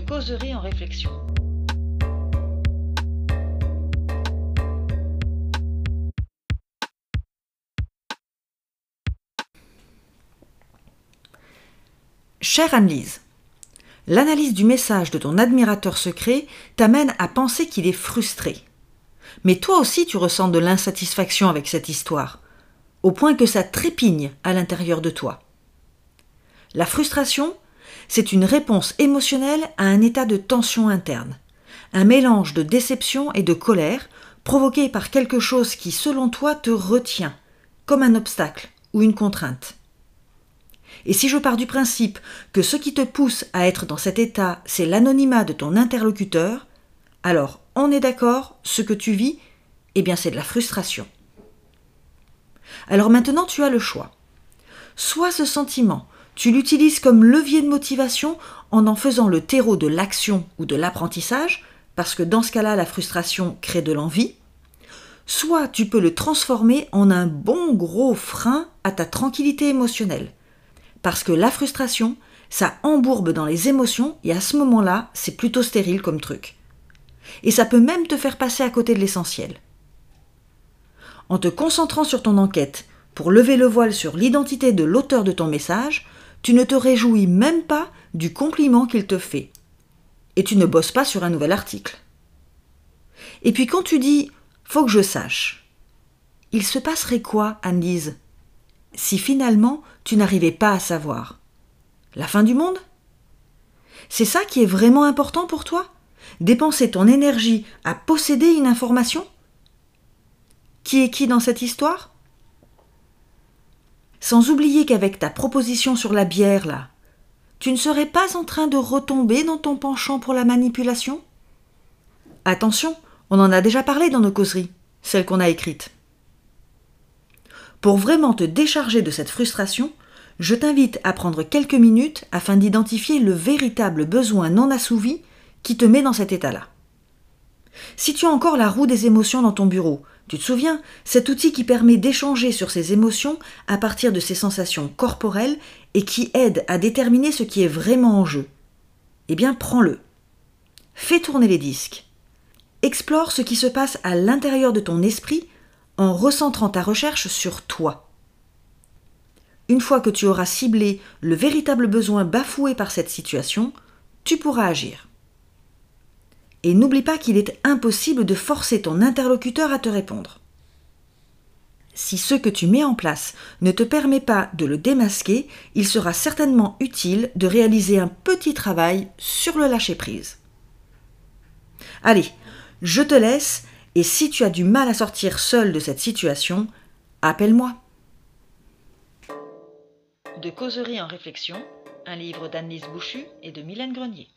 causerie en réflexion. Chère Anne-Lise, l'analyse du message de ton admirateur secret t'amène à penser qu'il est frustré. Mais toi aussi tu ressens de l'insatisfaction avec cette histoire, au point que ça trépigne à l'intérieur de toi. La frustration, c'est une réponse émotionnelle à un état de tension interne, un mélange de déception et de colère provoqué par quelque chose qui, selon toi, te retient, comme un obstacle ou une contrainte. Et si je pars du principe que ce qui te pousse à être dans cet état, c'est l'anonymat de ton interlocuteur, alors on est d'accord, ce que tu vis, eh bien c'est de la frustration. Alors maintenant tu as le choix. Soit ce sentiment, tu l'utilises comme levier de motivation en en faisant le terreau de l'action ou de l'apprentissage, parce que dans ce cas-là la frustration crée de l'envie, soit tu peux le transformer en un bon gros frein à ta tranquillité émotionnelle parce que la frustration, ça embourbe dans les émotions et à ce moment-là, c'est plutôt stérile comme truc. Et ça peut même te faire passer à côté de l'essentiel. En te concentrant sur ton enquête pour lever le voile sur l'identité de l'auteur de ton message, tu ne te réjouis même pas du compliment qu'il te fait. Et tu ne bosses pas sur un nouvel article. Et puis quand tu dis faut que je sache, il se passerait quoi, Anne-Lise si finalement tu n'arrivais pas à savoir La fin du monde? C'est ça qui est vraiment important pour toi? Dépenser ton énergie à posséder une information? Qui est qui dans cette histoire? Sans oublier qu'avec ta proposition sur la bière, là, tu ne serais pas en train de retomber dans ton penchant pour la manipulation? Attention, on en a déjà parlé dans nos causeries, celles qu'on a écrites. Pour vraiment te décharger de cette frustration, je t'invite à prendre quelques minutes afin d'identifier le véritable besoin non assouvi qui te met dans cet état-là. Si tu as encore la roue des émotions dans ton bureau, tu te souviens, cet outil qui permet d'échanger sur ces émotions à partir de ces sensations corporelles et qui aide à déterminer ce qui est vraiment en jeu. Eh bien, prends-le. Fais tourner les disques. Explore ce qui se passe à l'intérieur de ton esprit en recentrant ta recherche sur toi. Une fois que tu auras ciblé le véritable besoin bafoué par cette situation, tu pourras agir. Et n'oublie pas qu'il est impossible de forcer ton interlocuteur à te répondre. Si ce que tu mets en place ne te permet pas de le démasquer, il sera certainement utile de réaliser un petit travail sur le lâcher-prise. Allez, je te laisse et si tu as du mal à sortir seul de cette situation, appelle-moi. De causerie en réflexion, un livre d'Annelise Bouchu et de Mylène Grenier.